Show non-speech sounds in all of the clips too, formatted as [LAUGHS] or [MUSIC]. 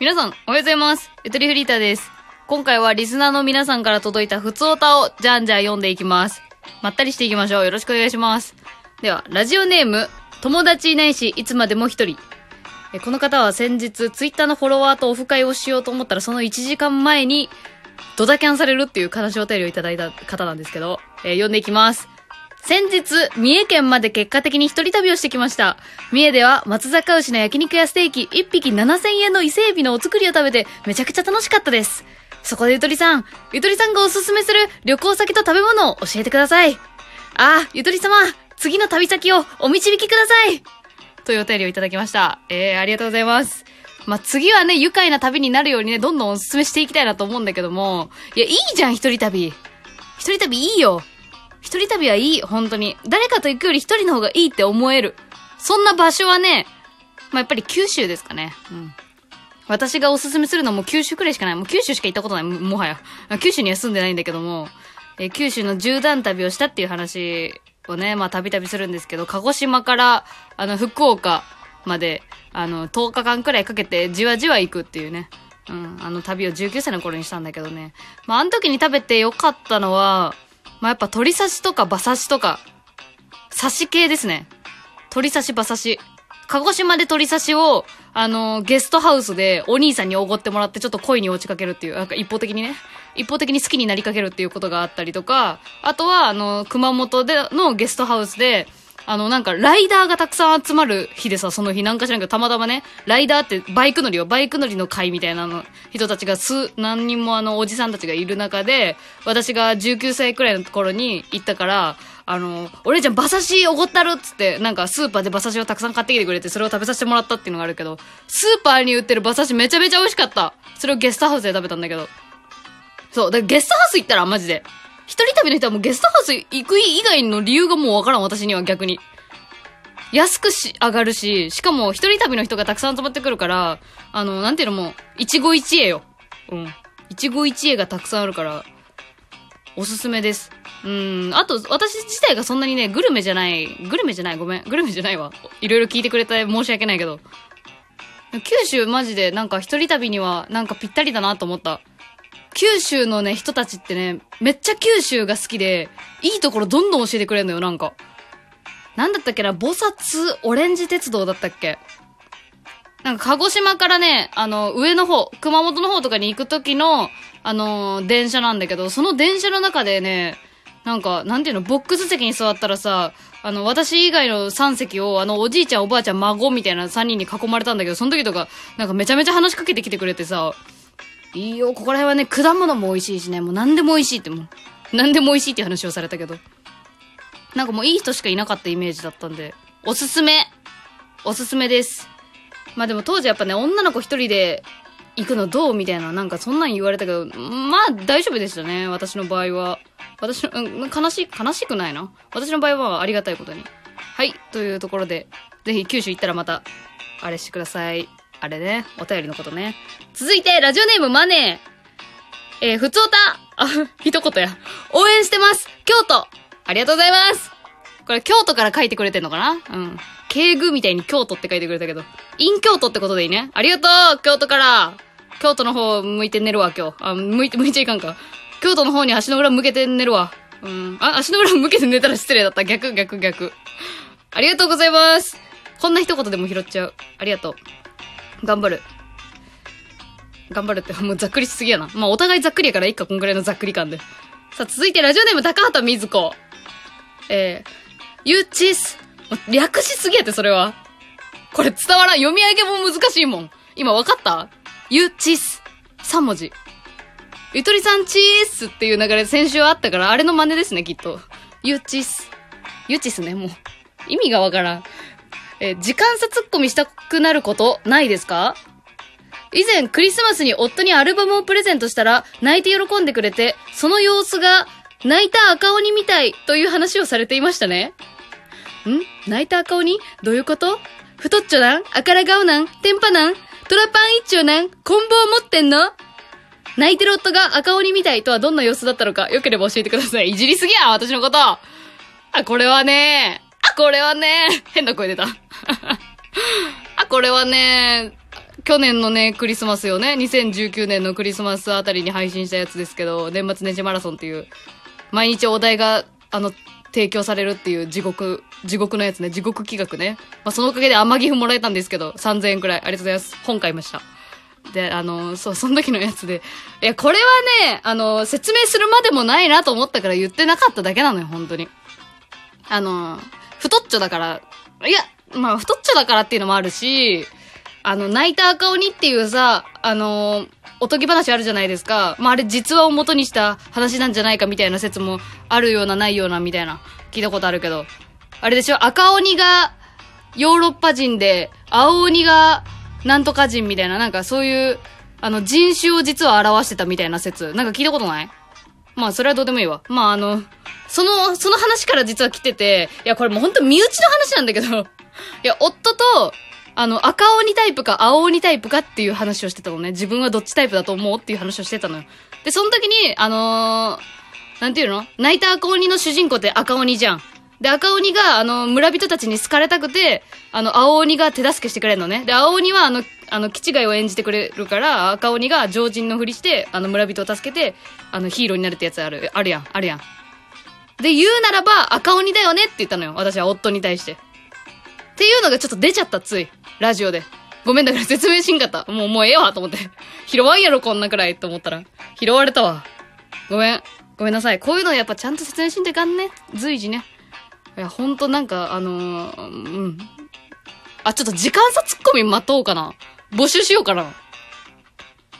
皆さん、おはようございます。ゆとりフリーターです。今回はリスナーの皆さんから届いた普通歌をじゃんじゃん読んでいきます。まったりしていきましょう。よろしくお願いします。では、ラジオネーム、友達いないし、いつまでも一人。この方は先日、ツイッターのフォロワーとオフ会をしようと思ったら、その1時間前に、ドタキャンされるっていう悲しいお便りをいただいた方なんですけど、えー読んでいきます。先日、三重県まで結果的に一人旅をしてきました。三重では松坂牛の焼肉やステーキ1匹7000円の伊勢海老のお作りを食べてめちゃくちゃ楽しかったです。そこでゆとりさん、ゆとりさんがおすすめする旅行先と食べ物を教えてください。ああ、ゆとり様、次の旅先をお導きください。というお便りをいただきました。えー、ありがとうございます。まあ、次はね、愉快な旅になるようにね、どんどんおすすめしていきたいなと思うんだけども、いや、いいじゃん、一人旅。一人旅いいよ。一人旅はいい、本当に。誰かと行くより一人の方がいいって思える。そんな場所はね、まあ、やっぱり九州ですかね。うん。私がおすすめするのはもう九州くらいしかない。もう九州しか行ったことない、もはや。九州には住んでないんだけども、え九州の縦断旅をしたっていう話をね、まあ、たびたびするんですけど、鹿児島から、あの、福岡まで、あの、10日間くらいかけてじわじわ行くっていうね。うん、あの旅を19歳の頃にしたんだけどね。まあ、あの時に食べてよかったのは、まあ、やっぱ鳥刺しとか馬刺しとか、刺し系ですね。鳥刺し馬刺し。鹿児島で鳥刺しを、あの、ゲストハウスでお兄さんにおごってもらってちょっと恋に落ちかけるっていう、なんか一方的にね、一方的に好きになりかけるっていうことがあったりとか、あとは、あの、熊本でのゲストハウスで、あの、なんか、ライダーがたくさん集まる日でさ、その日なんか知らんけど、たまたまね、ライダーってバイク乗りよ、バイク乗りの会みたいなの、人たちが数、何人もあの、おじさんたちがいる中で、私が19歳くらいの頃に行ったから、あの、お姉ちゃん馬刺しおごったるっつって、なんかスーパーで馬刺しをたくさん買ってきてくれて、それを食べさせてもらったっていうのがあるけど、スーパーに売ってる馬刺しめちゃめちゃ美味しかった。それをゲストハウスで食べたんだけど。そう、だからゲストハウス行ったらマジで。一人旅の人はもうゲストハウス行く以外の理由がもうわからん、私には逆に。安くし、上がるし、しかも一人旅の人がたくさん集まってくるから、あの、なんていうのもう、一期一会よ。うん。一期一会がたくさんあるから、おすすめです。うん。あと、私自体がそんなにね、グルメじゃない、グルメじゃない、ごめん。グルメじゃないわ。いろいろ聞いてくれて申し訳ないけど。九州マジでなんか一人旅にはなんかぴったりだなと思った。九州のね、人たちってね、めっちゃ九州が好きで、いいところどんどん教えてくれるのよ、なんか。なんだったっけな、菩薩オレンジ鉄道だったっけなんか鹿児島からね、あの、上の方、熊本の方とかに行く時の、あのー電車なんだけど、その電車の中でね、なんか、なんていうの、ボックス席に座ったらさ、あの、私以外の3席を、あの、おじいちゃん、おばあちゃん、孫みたいな3人に囲まれたんだけど、その時とか、なんかめちゃめちゃ話しかけてきてくれてさ、いいよ、ここら辺はね、果物も美味しいしね、もう何でも美味しいってもう、何でも美味しいって話をされたけど。なんかもういい人しかいなかったイメージだったんで、おすすめおすすめです。まあでも当時やっぱね、女の子一人で行くのどうみたいな、なんかそんなん言われたけど、まあ大丈夫でしたね、私の場合は。私の、うん、悲しい、悲しくないな。私の場合はありがたいことに。はい、というところで、ぜひ九州行ったらまた、あれしてください。あれね、お便りのことね。続いて、ラジオネームマネー。えー、ふつおた。あ、[LAUGHS] 一言や。応援してます。京都。ありがとうございます。これ、京都から書いてくれてんのかな？うん。敬具みたいに京都って書いてくれたけど。陰京都ってことでいいね。ありがとう京都から京都の方向いて寝るわ、今日。あ、向いて、向いちゃいかんか。京都の方に足の裏向けて寝るわ。うん。あ、足の裏向けて寝たら失礼だった。逆、逆、逆。ありがとうございます。こんな一言でも拾っちゃう。ありがとう。頑張る。頑張るって、もうざっくりしすぎやな。まあ、お互いざっくりやからいいか、こんぐらいのざっくり感で。さあ、続いてラジオネーム高畑瑞子。えー、ゆうちす。略しすぎやって、それは。これ伝わらん。読み上げも難しいもん。今わかった？ゆうちす。3文字。ゆとりさんチースっていう流れ先週あったから、あれの真似ですね、きっと。ゆうちす。ゆうちすね、もう。意味がわからん。え時間差ツッコミしたくなることないですか？以前クリスマスに夫にアルバムをプレゼントしたら泣いて喜んでくれて、その様子が泣いた赤鬼みたいという話をされていましたね。ん？泣いた赤鬼？どういうこと？太っちょなん？赤ら顔なん？テンパなん？トラパン一丁なん？棍棒持ってんの？泣いてる夫が赤鬼みたいとはどんな様子だったのか、よければ教えてください。いじりすぎや私のこと。あ、これはね、これはね、変な声出た。[LAUGHS] あ、これはね、去年のね、クリスマスよね。2019年のクリスマスあたりに配信したやつですけど、年末年始マラソンっていう、毎日お題が、あの、提供されるっていう地獄、地獄のやつね、地獄企画ね。まあ、そのおかげで甘岐阜もらえたんですけど、3000円くらい。ありがとうございます。本買いました。で、あの、そう、その時のやつで。いや、これはね、あの、説明するまでもないなと思ったから言ってなかっただけなのよ、本当に。あの、太っちょだから、いや、まあ、太っちょだからっていうのもあるし、あの、泣いた赤鬼っていうさ、あのおとぎ話あるじゃないですか。まあ、あれ実話を元にした話なんじゃないかみたいな説もあるようなないようなみたいな、聞いたことあるけど。あれでしょ？赤鬼がヨーロッパ人で、青鬼がなんとか人みたいな、なんかそういう、あの、人種を実は表してたみたいな説。なんか聞いたことない？まあ、それはどうでもいいわ。まあ、あの、その、その話から実は来てて、いや、これもうほんと身内の話なんだけど、[LAUGHS] いや、夫と、あの、赤鬼タイプか青鬼タイプかっていう話をしてたのね。自分はどっちタイプだと思うっていう話をしてたのよ。で、その時に、あのー、なんていうの？泣いた赤鬼の主人公って赤鬼じゃん。で、赤鬼が、あの、村人たちに好かれたくて、あの、青鬼が手助けしてくれるのね。で、青鬼は、あの、あの、気違いを演じてくれるから、赤鬼が常人のふりして、あの、村人を助けて、あの、ヒーローになるってやつある、あるやん、あるやん。で、言うならば、赤鬼だよねって言ったのよ。私は夫に対して。っていうのがちょっと出ちゃった、つい。ラジオで。ごめんだから説明しんかった。もう、もうええわ、と思って。拾わんやろ、こんなくらい、と思ったら。拾われたわ。ごめん。ごめんなさい。こういうのやっぱちゃんと説明しんといかんね。随時ね。いや、ほんとなんか、あのー、うん。あ、ちょっと時間差ツッコミ待とうかな。募集しようかな。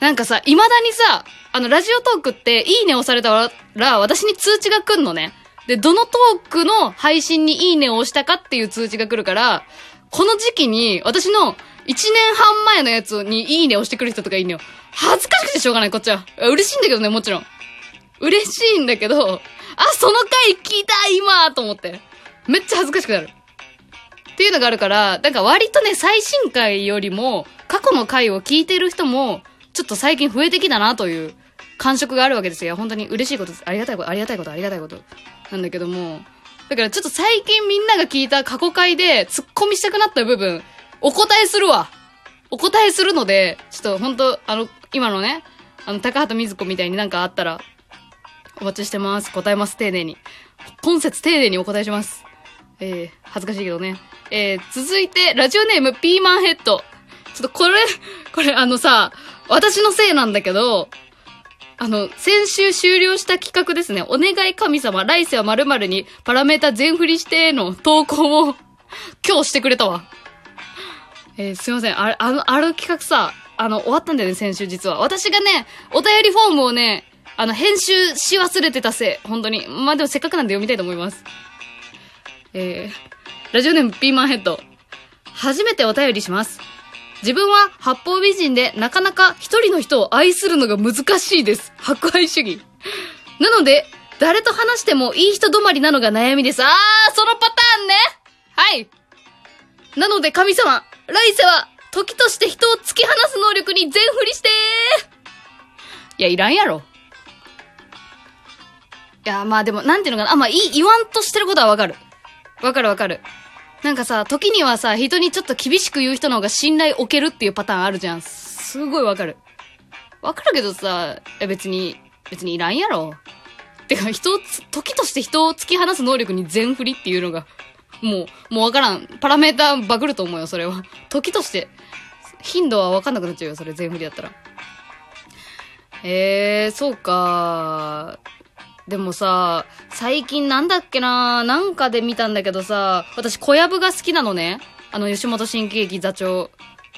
なんかさ、未だにさ、あの、ラジオトークって、いいねをされたら、私に通知が来んのね。で、どのトークの配信にいいねを押したかっていう通知が来るから、この時期に、私の1年半前のやつにいいねを押してくる人とかいいのよ。恥ずかしくてしょうがない、こっちは。嬉しいんだけどね、もちろん。嬉しいんだけど、あ、その回聞いた今と思って。めっちゃ恥ずかしくなる。っていうのがあるから、なんか割とね、最新回よりも、過去の回を聞いてる人も、ちょっと最近増えてきたなという感触があるわけですよ。本当に嬉しいことです。ありがたいこと、ありがたいこと、ありがたいこと。なんだけども、だからちょっと最近みんなが聞いた過去回で突っ込みしたくなった部分、お答えするわ。お答えするので、ちょっと本当あの、今のね、あの、高畑水子みたいになんかあったら、お待ちしてます。答えます、丁寧に。今節丁寧にお答えします。えー、恥ずかしいけどね。えー、続いて、ラジオネーム、ピーマンヘッド。ちょっとこれ、これあのさ、私のせいなんだけど、あの、先週終了した企画ですね。お願い神様、来世は〇〇にパラメータ全振りしての投稿を [LAUGHS] 今日してくれたわ。えー、すいません。あれ、あの、あの企画さ、あの、終わったんだよね、先週実は。私がね、お便りフォームをね、あの、編集し忘れてたせい。本当に。まあ、でもせっかくなんで読みたいと思います。えー、ラジオネームピーマンヘッド。初めてお便りします。自分は八方美人でなかなか一人の人を愛するのが難しいです。博愛主義。なので、誰と話してもいい人止まりなのが悩みです。あー、そのパターンねはい。なので神様、来世は時として人を突き放す能力に全振りしていや、いらんやろ。いや、まあでも、なんていうのかな。あ、まあ、いい、言わんとしてることはわかる。わかるわかる。なんかさ、時にはさ、人にちょっと厳しく言う人の方が信頼置けるっていうパターンあるじゃん。すごいわかる。わかるけどさ、え、別に、別にいらんやろ。てか、人を時として人を突き放す能力に全振りっていうのが、もう、もうわからん。パラメーターバグると思うよ、それは。時として。頻度はわかんなくなっちゃうよ、それ全振りだったら。えー、そうかでもさ、最近なんだっけな？なんかで見たんだけどさ、私小籔が好きなのね。あの、吉本新喜劇座長。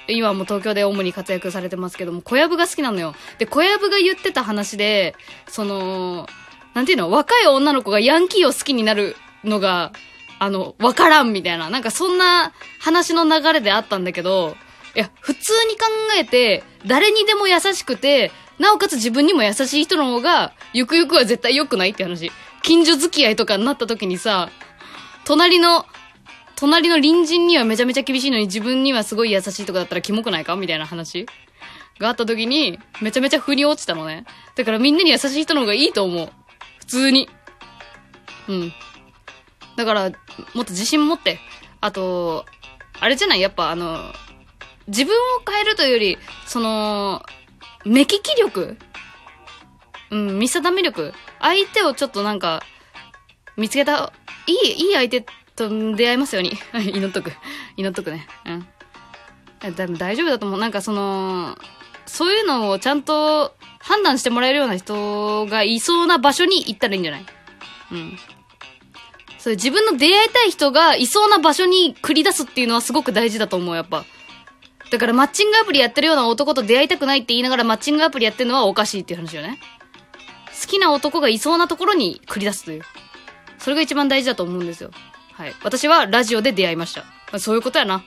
今も東京で主に活躍されてますけども、小籔が好きなのよ。で、小籔が言ってた話で、その、なんていうの？若い女の子がヤンキーを好きになるのが、あの、わからんみたいな。なんかそんな話の流れであったんだけど、いや、普通に考えて、誰にでも優しくて、なおかつ自分にも優しい人の方が、ゆくゆくは絶対良くないって話。近所付き合いとかになった時にさ、隣の、隣の隣人にはめちゃめちゃ厳しいのに自分にはすごい優しいとかだったらキモくないか？みたいな話があった時に、めちゃめちゃ腑に落ちたのね。だからみんなに優しい人の方がいいと思う。普通に。うん。だから、もっと自信持って。あと、あれじゃない？やっぱあの、自分を変えるというより、その、目利き力？うん、見定め力？相手をちょっとなんか、見つけた、いい、いい相手と出会いますように。[LAUGHS] 祈っとく。祈っとくね。うん。だ大丈夫だと思う。なんかその、そういうのをちゃんと判断してもらえるような人がいそうな場所に行ったらいいんじゃない？うん。そういう自分の出会いたい人がいそうな場所に繰り出すっていうのはすごく大事だと思う、やっぱ。だからマッチングアプリやってるような男と出会いたくないって言いながらマッチングアプリやってるのはおかしいっていう話よね。好きな男がいそうなところに繰り出すという。それが一番大事だと思うんですよ。はい。私はラジオで出会いました。そういうことやな。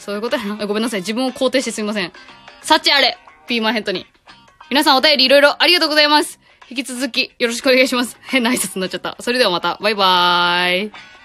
そういうことやな。ごめんなさい。自分を肯定してすみません。幸あれピーマンヘッドに。皆さんお便りいろいろありがとうございます。引き続きよろしくお願いします。変な挨拶になっちゃった。それではまた。バイバーイ。